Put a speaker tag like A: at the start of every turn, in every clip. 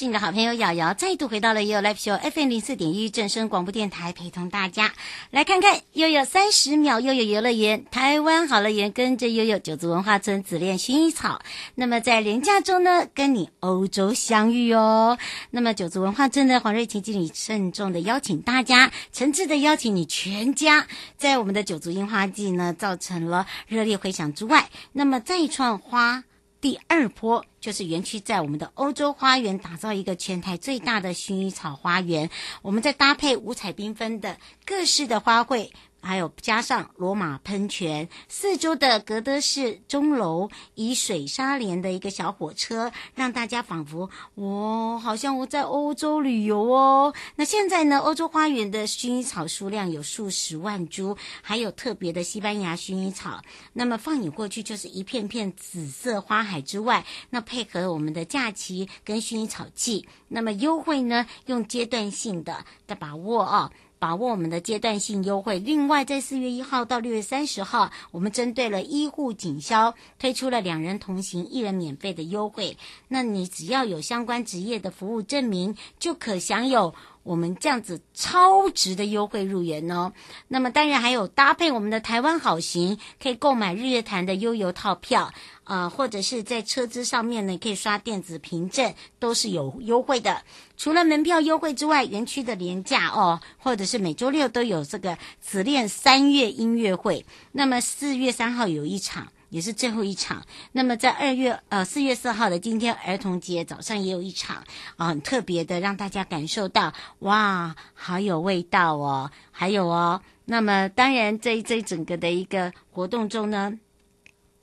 A: 是你的好朋友瑶瑶，再度回到了悠悠 Live Show FM 零四点一正声广播电台，陪同大家来看看悠悠三十秒悠悠游乐园，台湾好乐园，跟着悠悠九族文化村紫恋薰衣草。那么在连假中呢，跟你欧洲相遇哦。那么九族文化村的黄瑞琪经理郑重的邀请大家，诚挚的邀请你全家，在我们的九族樱花季呢，造成了热烈回响之外，那么再创花。第二波就是园区在我们的欧洲花园打造一个全台最大的薰衣草花园，我们再搭配五彩缤纷的各式的花卉。还有加上罗马喷泉，四周的格德式钟楼，以水纱帘的一个小火车，让大家仿佛哇，好像我在欧洲旅游哦。那现在呢，欧洲花园的薰衣草数量有数十万株，还有特别的西班牙薰衣草。那么放眼过去，就是一片片紫色花海之外，那配合我们的假期跟薰衣草季，那么优惠呢，用阶段性的的把握哦。把握我们的阶段性优惠。另外，在四月一号到六月三十号，我们针对了医护警消推出了两人同行一人免费的优惠。那你只要有相关职业的服务证明，就可享有。我们这样子超值的优惠入园哦，那么当然还有搭配我们的台湾好行，可以购买日月潭的悠游套票啊、或者是在车资上面呢，可以刷电子凭证，都是有优惠的。除了门票优惠之外，园区的连假哦，或者是每周六都有这个紫恋三月音乐会。那么四月三号有一场。也是最后一场。那么在二月呃四月四号的今天儿童节早上也有一场啊，很特别的，让大家感受到哇，好有味道哦。还有哦，那么当然这这整个的一个活动中呢，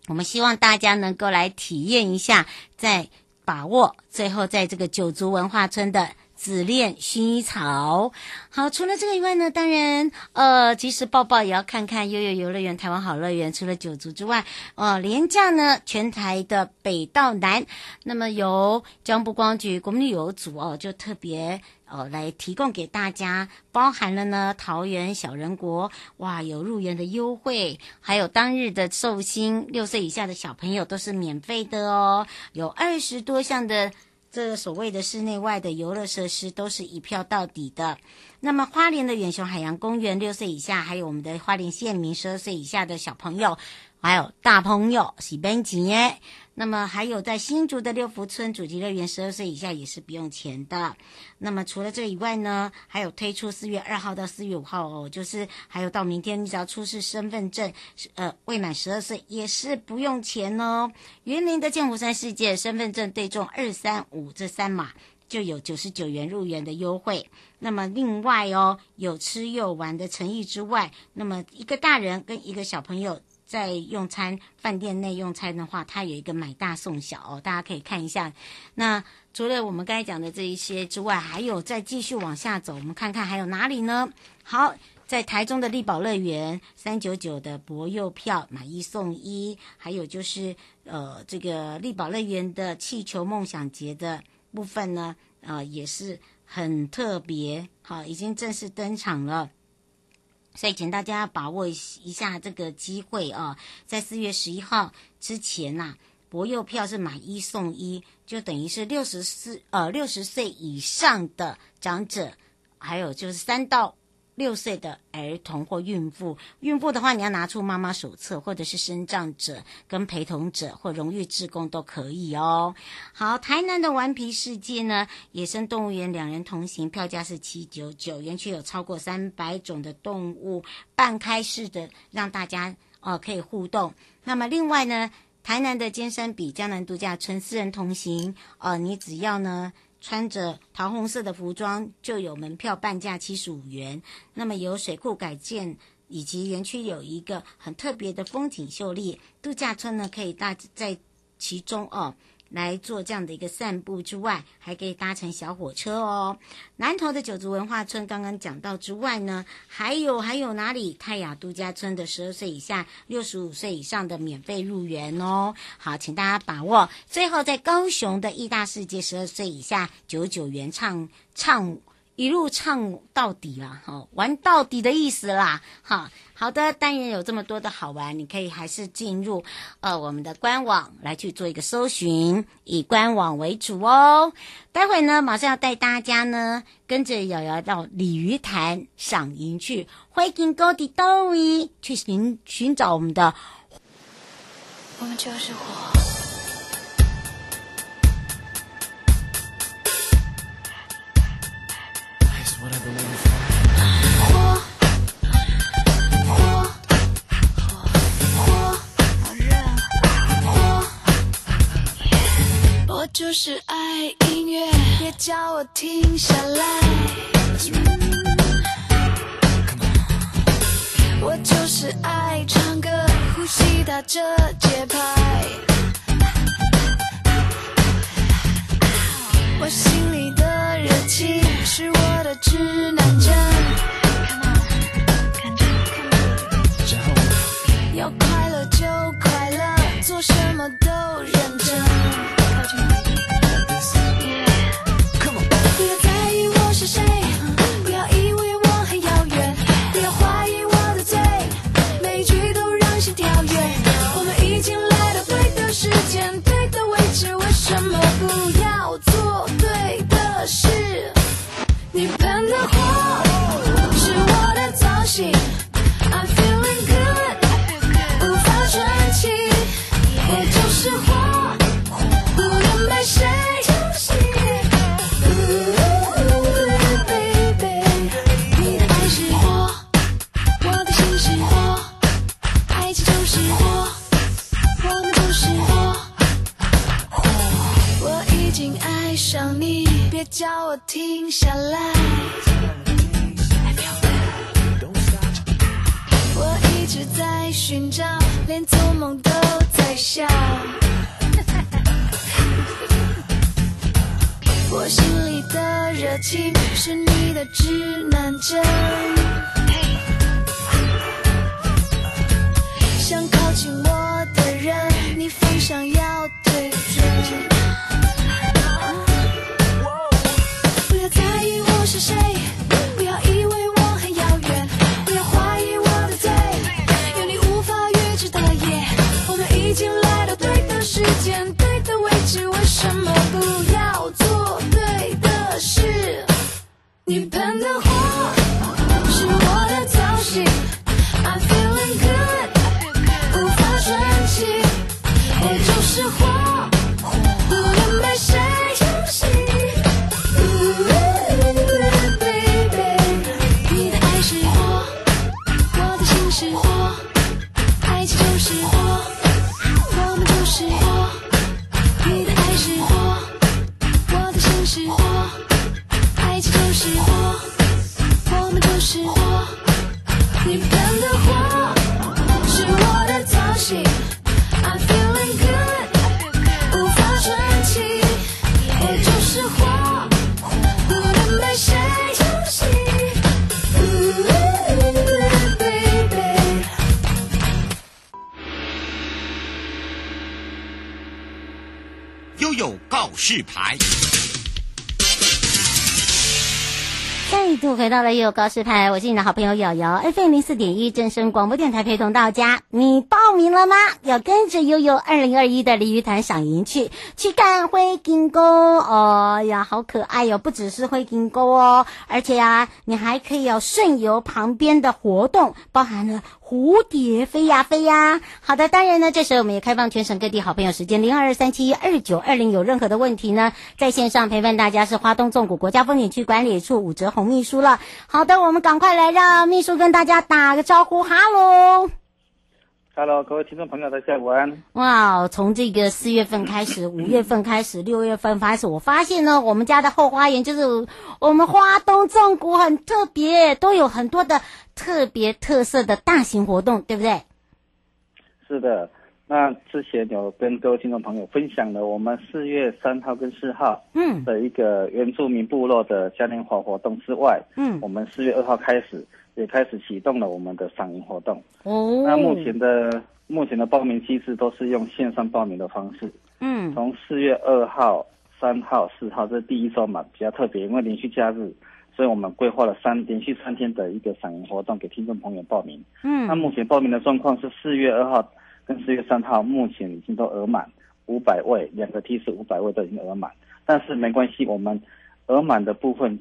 A: 我们希望大家能够来体验一下，在把握最后在这个九族文化村的。紫恋薰衣草，好，除了这个以外呢，当然，呃，其实抱抱也要看看悠悠游乐园、台湾好乐园。除了九族之外，呃，连假呢，全台的北到南，那么由交通部光局国民旅游组哦，就特别呃来提供给大家，包含了呢桃园小人国，哇，有入园的优惠，还有当日的寿星，六岁以下的小朋友都是免费的哦，有二十多项的。这个所谓的室内外的游乐设施都是一票到底的。那么花莲的远雄海洋公园，六岁以下，还有我们的花莲县民十二岁以下的小朋友，还有大朋友喜奔节。那么还有在新竹的六福村主题乐园，十二岁以下也是不用钱的。那么除了这以外呢，还有推出四月二号到四月五号哦，就是还有到明天，你只要出示身份证，呃，未满十二岁也是不用钱哦。云林的剑湖山世界身份证对中二三五这三码就有九十九元入园的优惠。那么另外哦，有吃有玩的诚意之外，那么一个大人跟一个小朋友。在用餐饭店内用餐的话，它有一个买大送小哦，大家可以看一下。那除了我们刚才讲的这一些之外，还有再继续往下走，我们看看还有哪里呢？好，在台中的丽宝乐园，三九九的博幼票买一送一，还有就是呃这个丽宝乐园的气球梦想节的部分呢，呃也是很特别，好，已经正式登场了。所以，请大家把握一下这个机会啊，在四月十一号之前呐、博幼票是买一送一，就等于是六十四呃六十岁以上的长者，还有就是三到。六岁的儿童或孕妇，孕妇的话，你要拿出妈妈手册，或者是身障者跟陪同者或荣誉志工都可以哦。好，台南的顽皮世界呢，野生动物园两人同行，票价是七九九，园区有超过三百种的动物，半开式的，让大家哦、呃、可以互动。那么另外呢，台南的尖山比江南度假村四人同行，呃，你只要呢。穿着桃红色的服装就有门票半价七十五元。那么有水库改建，以及园区有一个很特别的风景秀丽度假村呢，可以大在其中哦，来做这样的一个散步之外，还可以搭乘小火车哦。南投的九族文化村刚刚讲到之外呢，还有还有哪里？泰雅度假村的十二岁以下、六十五岁以上的免费入园哦。好，请大家把握。最后，在高雄的义大世界，十二岁以下九九元唱唱。一路唱到底啦，哈，玩到底的意思啦，哈，好的，当然有这么多的好玩，你可以还是进入呃我们的官网来去做一个搜寻，以官网为主哦。待会呢，马上要带大家呢跟着瑶瑶到鲤鱼潭赏萤去，欢迎高迪到位去寻寻找我们的，
B: 我们就是。火，就是爱音乐，别叫我停下来。我就是爱唱歌，呼吸打着节拍。我心里的热情是我的指南针。要快乐就快乐，做什么我停下来，我一直在寻找，连做梦都在笑。我心里的热情是你的指南针，想靠近我的人，你方向要对准。是谁？来到
A: 了悠悠高视派，我是你的好朋友瑶瑶，FM 零四点一正声广播电台陪同到家。你报名了吗？要跟着悠悠二零二一的鲤鱼潭赏萤去，去看灰金沟哦呀，好可爱哟、不只是灰金沟哦，而且呀，你还可以有顺游旁边的活动，包含了。蝴蝶飞呀飞呀，好的，当然呢，这时候我们也开放全省各地好朋友时间零二二三七二九二零，有任何的问题呢，在线上陪伴大家是花东纵谷国家风景区管理处武哲红秘书了。好的，我们赶快来让秘书跟大家打个招呼，哈喽。
C: Hello，各位听众朋友，大家午安。
A: 哇，从这个四月份开始，五月份开始，六月份开始，我发现呢，我们家的后花园就是我们花东纵谷很特别，都有很多的特别特色的大型活动，对不对？
C: 是的，那之前有跟各位听众朋友分享了我们四月三号跟四号
A: 嗯
C: 的一个原住民部落的嘉年华活动之外，
A: 嗯
C: 我们四月二号开始也开始启动了我们的赏银活动。
A: 哦，
C: 那目前的目前的报名机制都是用线上报名的方式。
A: 嗯
C: 从四月二号、三号、四号，这是第一周嘛，比较特别，因为连续假日，所以我们规划了三连续三天的一个赏银活动给听众朋友报名。嗯那
A: 嗯
C: 目前报名的状况是四月二号跟四月三号，目前已经都额满五百位，两个梯次五百位都已经额满。但是没关系，我们额满的部分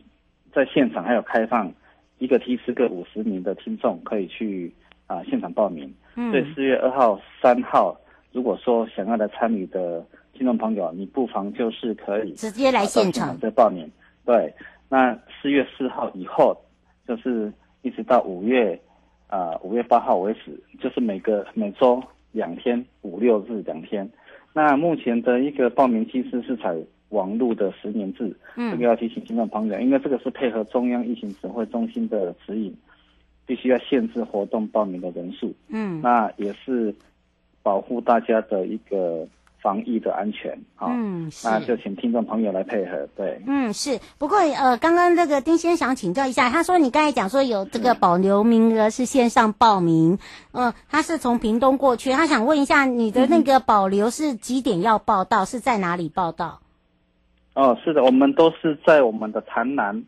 C: 在现场还有开放一个梯次各五十名的听众可以去啊、现场报名。
A: 嗯
C: 所以四月二号、三号，如果说想要来参与的听众朋友，你不妨就是可以
A: 直接
C: 来
A: 现场，
C: 再报名。对，那四月四号以后，就是一直到五月啊五、月八号为止，就是每个每周两天，五六日两天。那目前的一个报名机制是采网络的实名制，
A: 嗯
C: 这个要提醒听众朋友，因为这个是配合中央疫情指挥中心的指引，必须要限制活动报名的人数。
A: 嗯
C: 那也是保护大家的一个防疫的安全啊。
A: 嗯
C: 那就请听众朋友来配合，对。
A: 嗯，是。不过呃，刚刚那个丁先生想请教一下，他说你刚才讲说有这个保留名额是线上报名，嗯、呃，他是从屏东过去，他想问一下你的那个保留是几点要报到，是在哪里报到？
C: 哦，是的，我们都是在我们的潭南，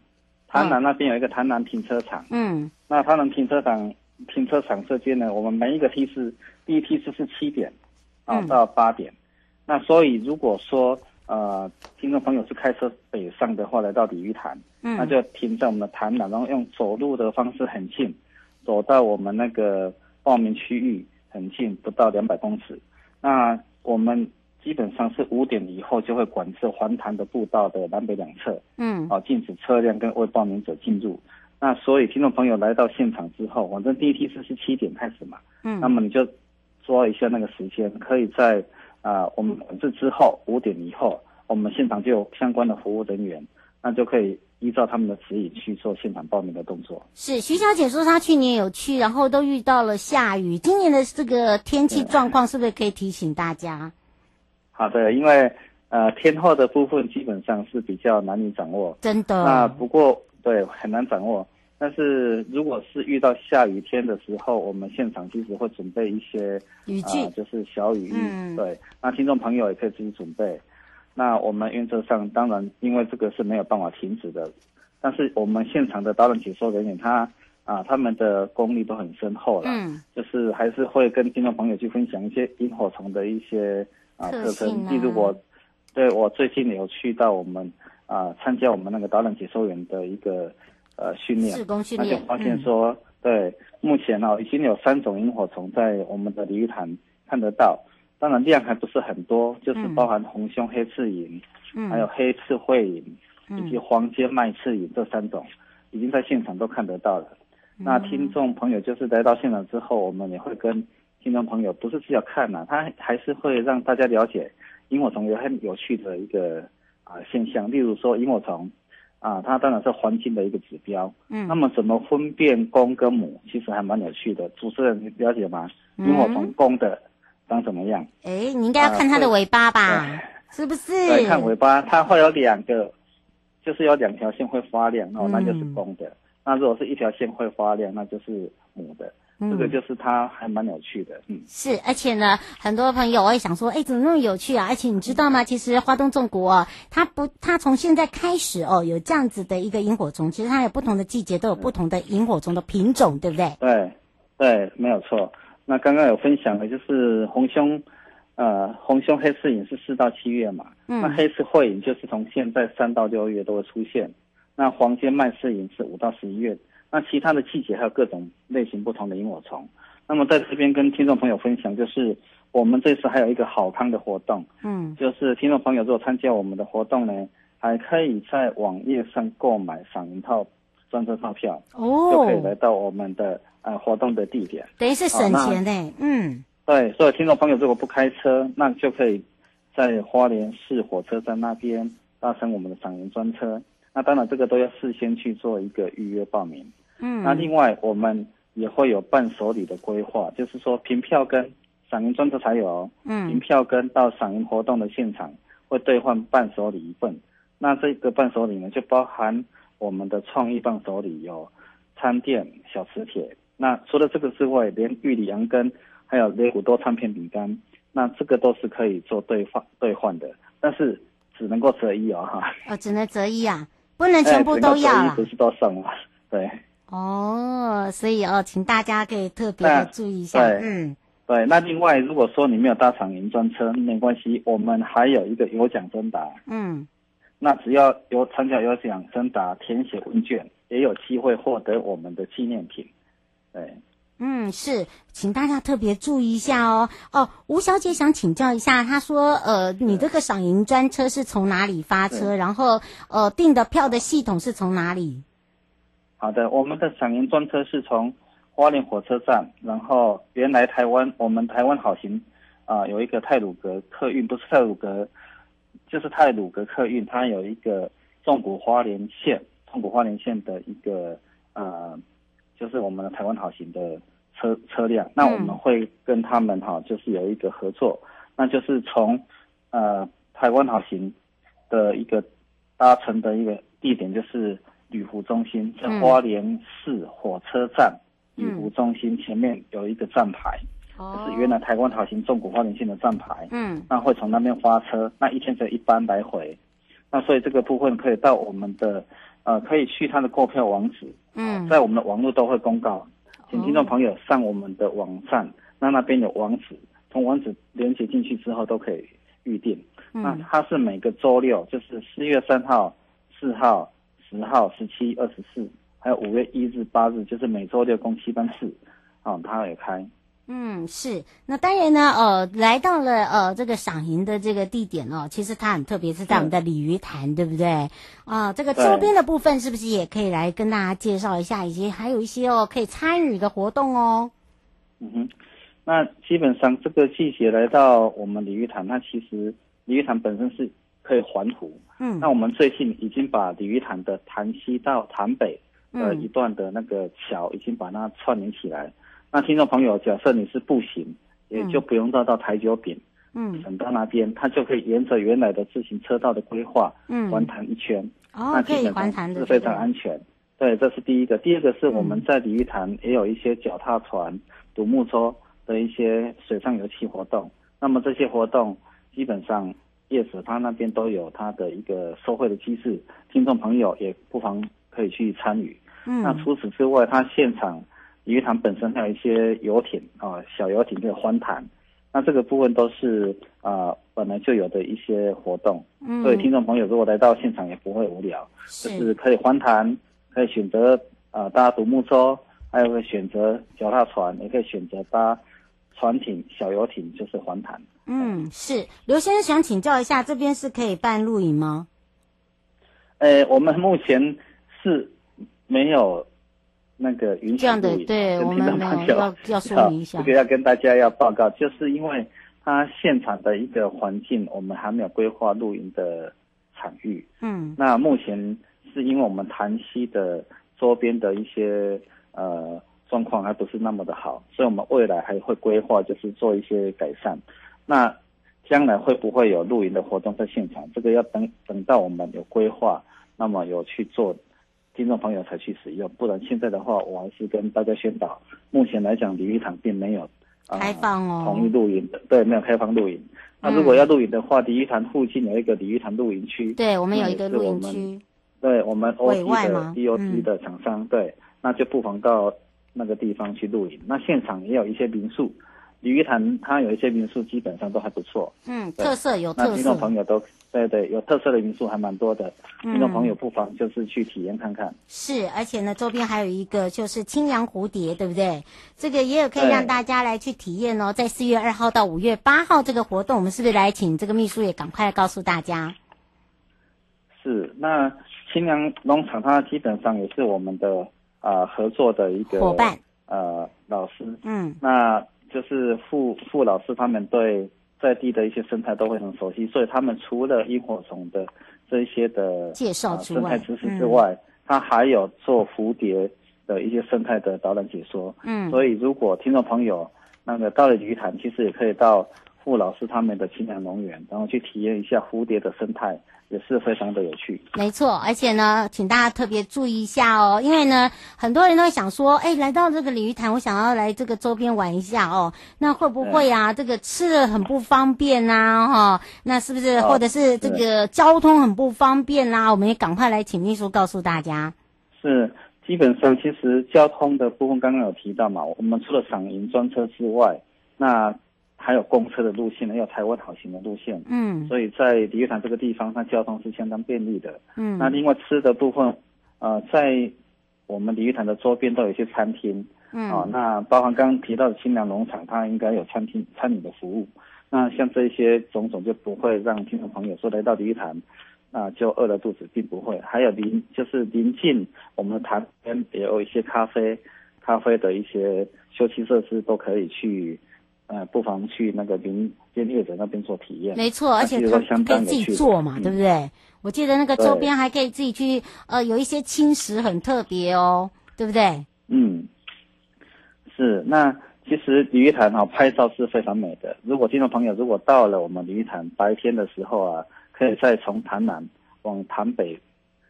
C: 潭南那边有一个潭南停车场。
A: 嗯
C: 那潭南停车场停车场这边呢，我们每一个梯次，第一梯次是七点啊、
A: 嗯
C: 到八点。那所以如果说呃听众朋友是开车北上的话，来到鲤鱼潭，
A: 嗯，
C: 那就停在我们的潭南，然后用走路的方式很近，走到我们那个报名区域很近，不到两百公尺。那我们基本上是五点以后就会管制环潭的步道的南北两侧，
A: 嗯
C: 啊，禁止车辆跟未报名者进入。那所以听众朋友来到现场之后，反正第一梯次是七点开始嘛，
A: 嗯，
C: 那么你就抓一下那个时间，可以在啊、我们管制之后五点以后，我们现场就有相关的服务人员，那就可以依照他们的指引去做现场报名的动作。
A: 是徐小姐说她去年有去，然后都遇到了下雨，今年的这个天气状况是不是可以提醒大家？
C: 好的，因为呃天候的部分基本上是比较难以掌握，
A: 真的，
C: 那不过对很难掌握。但是如果是遇到下雨天的时候，我们现场其实会准备一些
A: 雨具。
C: 啊，就是小雨衣。
A: 嗯。
C: 对，那听众朋友也可以自己准备。那我们原则上当然，因为这个是没有办法停止的，但是我们现场的导览解说人员他啊，他们的功力都很深厚了，
A: 嗯。
C: 就是还是会跟听众朋友去分享一些萤火虫的一些啊。
A: 特
C: 征，例如我对我最近有去到我们啊参加我们那个导览解说员的一个呃
A: 训练，
C: 那就发现
A: 嗯。
C: 说，对，目前哦已经有三种萤火虫在我们的鲤鱼潭看得到，当然量还不是很多，就是
A: 嗯。
C: 包含红胸黑翅萤，
A: 嗯，
C: 还有黑翅喙萤以及
A: 嗯
C: 黄肩麦翅萤这三种，已经在现场都看得到了。
A: 嗯。
C: 那听众朋友就是来到现场之后，我们也会跟听众朋友不是只有看呐、他还是会让大家了解萤火虫有很有趣的一个啊、现象，例如说萤火虫啊，它当然是环境的一个指标。
A: 嗯，
C: 那么怎么分辨公跟母，其实还蛮有趣的。主持人你了解吗？
A: 嗯
C: 萤火虫公的长怎么样？
A: 哎，你应该要看它的尾巴吧？
C: 啊
A: 是不是？
C: 再看尾巴，它会有两个，就是有两条线会发亮哦，
A: 嗯
C: 那就是公的。那如果是一条线会发亮，那就是母的。
A: 嗯
C: 这个就是它还蛮有趣的，嗯。
A: 是，而且呢，很多朋友我也想说，哎，怎么那么有趣啊？而且你知道吗？其实花东纵谷哦，它不，它从现在开始哦，有这样子的一个萤火虫，其实它有不同的季节都有不同的萤火虫的品种，对不对？
C: 对，对，没有错。那刚刚有分享的就是红胸，呃，红胸黑翅萤是四到七月嘛，
A: 嗯
C: 那黑翅喙萤就是从现在三到六月都会出现，那黄尖麦翅萤是五到十一月，那其他的季节还有各种类型不同的萤火虫。那么在这边跟听众朋友分享，就是我们这次还有一个好康的活动，
A: 嗯
C: 就是听众朋友如果参加我们的活动呢，还可以在网页上购买赏银套专车套票。哦就可以来
A: 哦，
C: 到我们的呃活动的地点。
A: 等于是省钱呢。嗯
C: 对，所以听众朋友如果不开车，那就可以在花莲市火车站那边搭乘我们的赏银专车。那当然，这个都要事先去做一个预约报名。
A: 嗯，
C: 那另外，我们也会有伴手礼的规划，就是说凭票跟赏银专车才有哦。
A: 嗯
C: 凭票跟到赏银活动的现场会兑换伴手礼一份，那这个伴手礼呢就包含我们的创意伴手礼有餐垫、小磁铁。那除了这个之外，连玉里羊羹还有雷古多唱片饼干，那这个都是可以做兑换兑换的，但是只能够择一哦哈。
A: 哦，只能择一啊，不能全部都要啦
C: 哎只能择一不是都送了，对。
A: 哦，所以哦，请大家可以特别的注意一下，
C: 对
A: 嗯，
C: 对，那另外如果说你没有搭赏银专车，没关系，我们还有一个有奖征答。
A: 嗯，
C: 那只要有参加有奖征答，填写问卷，也有机会获得我们的纪念品。对，
A: 嗯，是，请大家特别注意一下哦。哦，吴小姐想请教一下，她说，呃，你这个赏银专车是从哪里发车？然后，呃，订的票的系统是从哪里？
C: 好的，我们的赏银专车是从花莲火车站，然后原来台湾我们台湾好行啊、呃、有一个泰鲁阁客运，不是泰鲁阁，就是泰鲁阁客运，它有一个纵谷花莲线，纵谷花莲线的一个呃，就是我们的台湾好行的车车辆，那我们会跟他们哈，就是有一个合作，那就是从呃台湾好行的一个搭乘的一个地点就是。旅服中心在花莲市火车站，旅服中心前面有一个站牌，就是原来台湾好行纵谷花莲线的站牌。
A: 嗯，
C: 那会从那边发车，那一天只有一班来回。那所以这个部分可以到我们的，呃，可以去他的购票网址。
A: 嗯，
C: 在我们的网络都会公告，请听众朋友上我们的网站，哦、那那边有网址，从网址连接进去之后都可以预定。嗯，那它是每个周六，就是四月三号、四号。十号、十七、二十四，还有五月一日、八日，就是每周六共七班次，啊，它也开。
A: 嗯，是。那当然呢，呃，来到了呃这个赏银的这个地点哦，其实它很特别，是在我们的鲤鱼潭，对不对？啊、呃，这个周边的部分是不是也可以来跟大家介绍一下？以及还有一些哦可以参与的活动哦。
C: 嗯哼，那基本上这个季节来到我们鲤鱼潭，那其实鲤鱼潭本身是。可以环湖，
A: 嗯，
C: 那我们最近已经把鲤鱼潭的潭西到潭北的一段的那个桥，已经把它串联起来。嗯、那听众朋友，假设你是步行，也就不用绕到台九饼，嗯，省道那边，它就可以沿着原来的自行车道的规划，嗯，环潭一圈，
A: 哦，
C: 那基本上是非常安全。对，这是第一个。第二个是我们在鲤鱼潭也有一些脚踏船、独木舟的一些水上游戏活动。那么这些活动基本上。业者他那边都有他的一个收费的机制，听众朋友也不妨可以去参与。嗯，那除此之外，他现场鱼塘本身还有一些游艇啊、呃，小游艇这个欢谈，那这个部分都是啊、呃、本来就有的一些活动。嗯，所以听众朋友如果来到现场也不会无聊，是就是可以欢谈，可以选择啊、呃、搭独木舟，还有个选择脚踏船，也可以选择搭船艇、小游艇，就是欢谈。
A: 嗯，是刘先生想请教一下，这边是可以办露营吗？
C: 呃，我们目前是没有那个允许露营。
A: 这样的，对我们没有要要说明一下。
C: 这个要跟大家要报告，就是因为它现场的一个环境，我们还没有规划露营的场域。嗯，那目前是因为我们潭溪的周边的一些呃状况还不是那么的好，所以我们未来还会规划，就是做一些改善。那将来会不会有露营的活动在现场？这个要等等到我们有规划，那么有去做，听众朋友才去使用。不然现在的话，我还是跟大家宣导，目前来讲，鲤鱼潭并没有、呃、
A: 开放哦，
C: 同意露营的，对，没有开放露营。那如果要露营的话，鲤鱼潭附近有一个鲤鱼潭露营区，
A: 对，我们有一个露营区，
C: 对我们 OT 的 DOT 的厂商，嗯、对，那就不妨到那个地方去露营。那现场也有一些民宿。鲤鱼潭它有一些民宿，基本上都还不错。嗯，
A: 特色有特色。
C: 那听众朋友都对对，有特色的民宿还蛮多的。嗯、听众朋友不妨就是去体验看看。
A: 是，而且呢，周边还有一个就是青阳蝴蝶，对不对？这个也有可以让大家来去体验哦。在四月二号到五月八号这个活动，我们是不是来请这个秘书也赶快来告诉大家？
C: 是，那青阳农场它基本上也是我们的啊、呃、合作的一个
A: 伙伴。
C: 呃，老师。
A: 嗯，
C: 那。就是傅傅老师他们对在地的一些生态都会很熟悉，所以他们除了萤火虫的这一些的
A: 介绍之外，
C: 生态知识之外，嗯、他还有做蝴蝶的一些生态的导览解说。嗯，所以如果听众朋友那个到了鱼潭，其实也可以到傅老师他们的清凉农园，然后去体验一下蝴蝶的生态。也是非常的有趣，
A: 没错，而且呢，请大家特别注意一下哦，因为呢，很多人都会想说，哎，来到这个鲤鱼潭，我想要来这个周边玩一下哦，那会不会啊，这个吃的很不方便呐、啊？哈、哦，那是不是，或者是这个交通很不方便啦、啊？我们也赶快来请秘书告诉大家。
C: 是，基本上其实交通的部分刚刚有提到嘛，我们除了赏银专车之外，那。还有公车的路线，还有台湾好行的路线，嗯，所以在鲤鱼潭这个地方，它交通是相当便利的，嗯。那另外吃的部分，呃，在我们鲤鱼潭的周边都有一些餐厅，嗯，啊，那包含刚刚提到的清凉农场，它应该有餐厅餐饮的服务。那像这些种种就不会让听众朋友说来到鲤鱼潭，啊、呃，就饿了肚子，并不会。还有临就是临近我们的潭边也有一些咖啡，咖啡的一些休憩设施都可以去。呃，不妨去那个林间业者那边做体验。没错，
A: 而且他可以自己做嘛，对不对？嗯、我记得那个周边还可以自己去，呃，有一些青石很特别哦，对不对？
C: 嗯，是。那其实鲤鱼潭哈、哦、拍照是非常美的。如果听众朋友如果到了我们鲤鱼潭白天的时候啊，可以再从潭南往潭北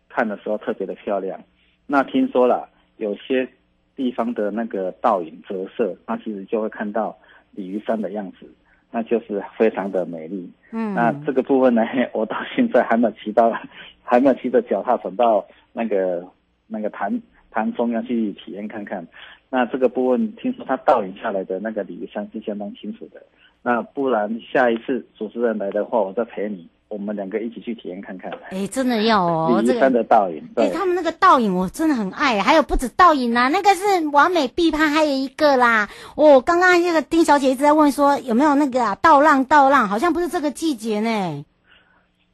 C: 看的时候特别的漂亮。那听说了有些地方的那个倒影折射，那其实就会看到。鲤鱼山的样子，那就是非常的美丽。嗯，那这个部分呢，我到现在还没有骑到，还没有骑着脚踏船到那个那个潭潭中央去体验看看。那这个部分听说它倒影下来的那个鲤鱼山是相当清楚的。那不然下一次主持人来的话，我再陪你。我们两个一起去体验看看。
A: 哎，真的要哦，
C: 这个山的倒影。
A: 哎，他们那个倒影我真的很爱，还有不止倒影啦，那个是完美必拍，还有一个啦。哦，刚刚那个丁小姐一直在问说有没有那个啊倒浪倒浪，好像不是这个季节呢。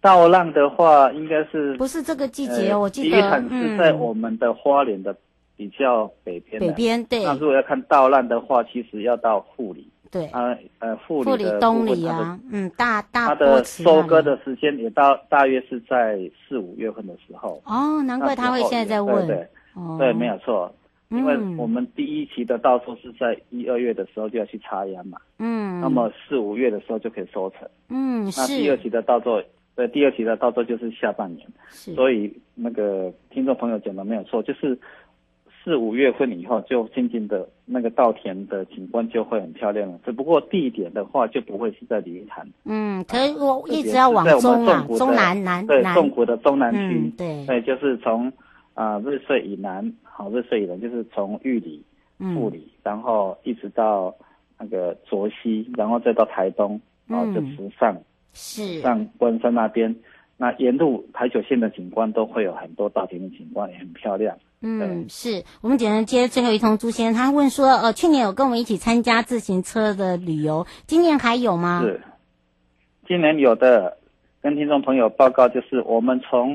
C: 倒浪的话，应该是
A: 不是这个季节？我记得。
C: 鲤鱼潭是在我们的花莲的比较北边。
A: 北边对。
C: 那如果要看倒浪的话，其实要到富里。
A: 对
C: 啊，呃，富里
A: 富里东里啊，嗯，大大
C: 它的收割的时间也到大约是在四五月份的时候。
A: 哦，难怪他会现在在问。
C: 对对，哦、对，没有错，因为我们第一期的稻作是在一二月的时候就要去插秧嘛。嗯。那么四五月的时候就可以收成。嗯，是。那第二期的稻作，对，第二期的稻作就是下半年。是。所以那个听众朋友讲的没有错，就是。四五月份以后，就渐渐的那个稻田的景观就会很漂亮了。只不过地点的话，就不会是在鲤鱼潭。
A: 嗯，可是我一直要往中啊，中南南
C: 对，中谷的中南区、
A: 嗯。对，
C: 对，就是从啊瑞穗以南，好瑞穗以南就是从玉里、富里、嗯，然后一直到那个卓西，然后再到台东，然后就直上，是上关山那边。那沿路台九线的景观都会有很多大田的景观，也很漂亮。
A: 嗯，是我们简单接最后一通朱先生，他问说，呃，去年有跟我们一起参加自行车的旅游，今年还有吗？
C: 是，今年有的，跟听众朋友报告就是，我们从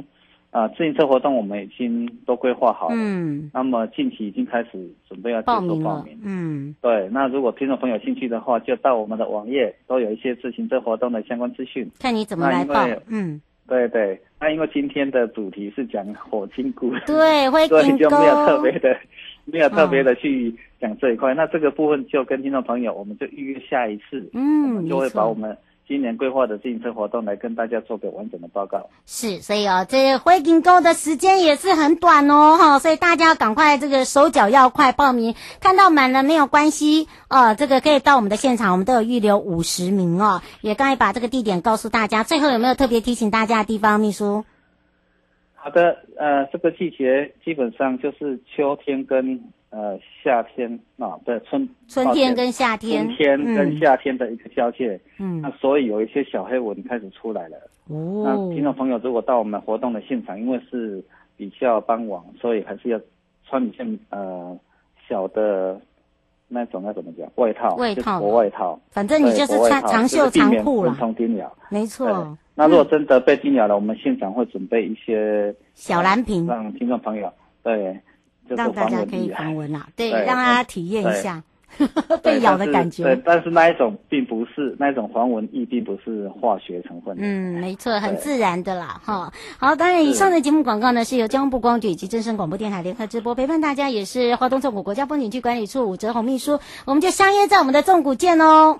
C: 啊、呃、自行车活动我们已经都规划好了，嗯，那么近期已经开始准备要接受报名，报名嗯，对，那如果听众朋友有兴趣的话，就到我们的网页都有一些自行车活动的相关资讯，
A: 看你怎么来报，嗯。
C: 对对，那因为今天的主题是讲火金菇，
A: 对，会
C: 所以就没有特别的，没有特别的去讲这一块。哦。那这个部分就跟听众朋友，我们就预约下一次，嗯，我们就会把我们。今年规划的自行车活动来跟大家做个完整的报告。是，所以哦，这个会金沟的时间也是很短哦，哈，所以大家要赶快这个手脚要快报名，看到满了没有关系哦，这个可以到我们的现场，我们都有预留五十名哦。也刚才把这个地点告诉大家，最后有没有特别提醒大家的地方，秘书？好的，呃，这个季节基本上就是秋天跟。呃，夏天啊，对，春
A: 春天跟夏天，
C: 春天跟夏天的一个交界，嗯，那所以有一些小黑蚊开始出来了。哦，那听众朋友如果到我们活动的现场，因为是比较傍晚，所以还是要穿一件呃小的那种要怎么讲外套，
A: 外套，
C: 薄外套，
A: 反正你就是穿长袖长裤了，
C: 就是、蚊虫叮咬，
A: 没错。
C: 那如果真的被叮咬了，嗯、我们现场会准备一些
A: 小蓝瓶，
C: 让听众朋友对。
A: 让大家可以防蚊啦，对，让大家体验一下。被咬的感觉。
C: 对，但是那一种并不是那一种防蚊液，并不是化学成分。
A: 嗯，没错，很自然的啦，哈。好，当然以上的节目广告呢，是由交通部光局以及真声广播电台联合直播，陪伴大家也是华东纵谷国家风景区管理处武哲宏秘书，我们就相约在我们的纵谷见哦。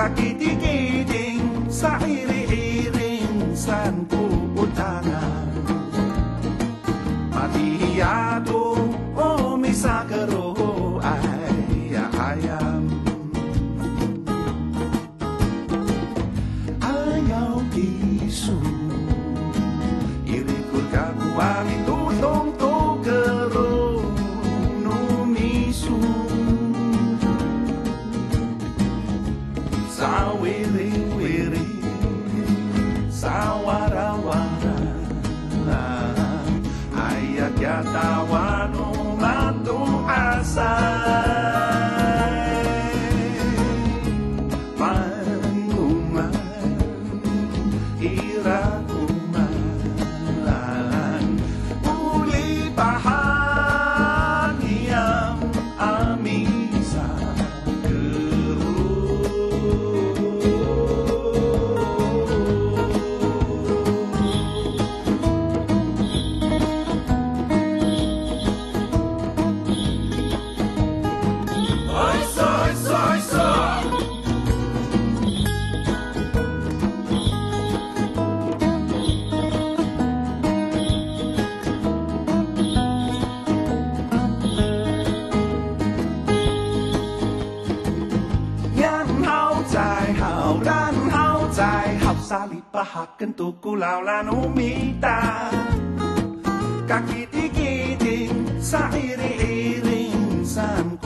D: Kakitiki. passar.
B: 什么时候？